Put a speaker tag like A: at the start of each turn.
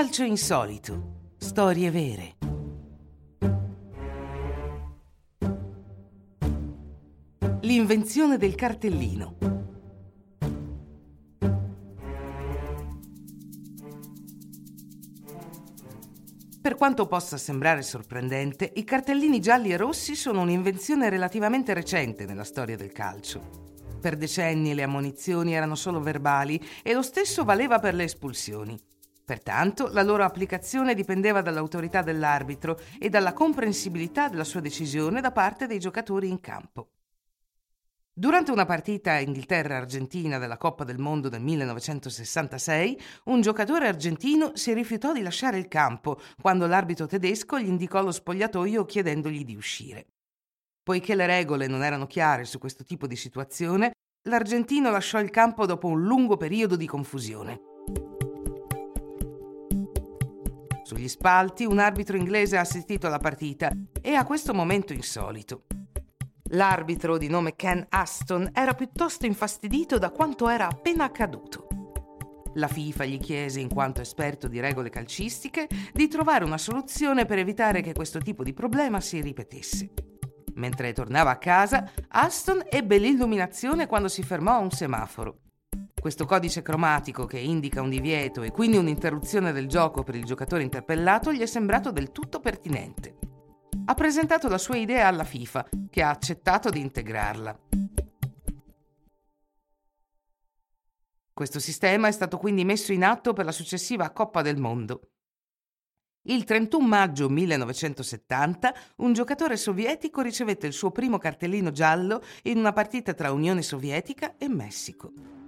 A: Calcio insolito. Storie vere. L'invenzione del cartellino. Per quanto possa sembrare sorprendente, i cartellini gialli e rossi sono un'invenzione relativamente recente nella storia del calcio. Per decenni le ammonizioni erano solo verbali e lo stesso valeva per le espulsioni. Pertanto la loro applicazione dipendeva dall'autorità dell'arbitro e dalla comprensibilità della sua decisione da parte dei giocatori in campo. Durante una partita Inghilterra-Argentina della Coppa del Mondo del 1966, un giocatore argentino si rifiutò di lasciare il campo quando l'arbitro tedesco gli indicò lo spogliatoio chiedendogli di uscire. Poiché le regole non erano chiare su questo tipo di situazione, l'argentino lasciò il campo dopo un lungo periodo di confusione. Sugli spalti un arbitro inglese ha assistito alla partita e a questo momento insolito. L'arbitro di nome Ken Aston era piuttosto infastidito da quanto era appena accaduto. La FIFA gli chiese, in quanto esperto di regole calcistiche, di trovare una soluzione per evitare che questo tipo di problema si ripetesse. Mentre tornava a casa, Aston ebbe l'illuminazione quando si fermò a un semaforo. Questo codice cromatico che indica un divieto e quindi un'interruzione del gioco per il giocatore interpellato gli è sembrato del tutto pertinente. Ha presentato la sua idea alla FIFA, che ha accettato di integrarla. Questo sistema è stato quindi messo in atto per la successiva Coppa del Mondo. Il 31 maggio 1970 un giocatore sovietico ricevette il suo primo cartellino giallo in una partita tra Unione Sovietica e Messico.